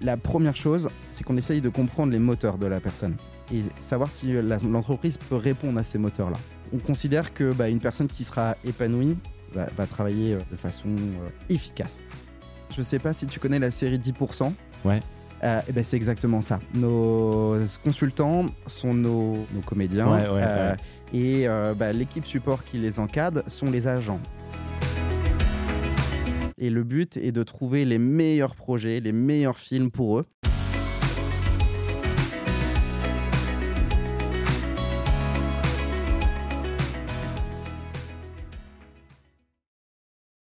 La première chose, c'est qu'on essaye de comprendre les moteurs de la personne et savoir si l'entreprise peut répondre à ces moteurs-là. On considère que bah, une personne qui sera épanouie va, va travailler euh, de façon euh, efficace. Je sais pas si tu connais la série 10%. Ouais. Euh, eh ben c'est exactement ça. Nos consultants sont nos, nos comédiens Ouais, ouais, euh, ouais. et euh, bah, l'équipe support qui les encadre sont les agents. Et le but est de trouver les meilleurs projets, les meilleurs films pour eux.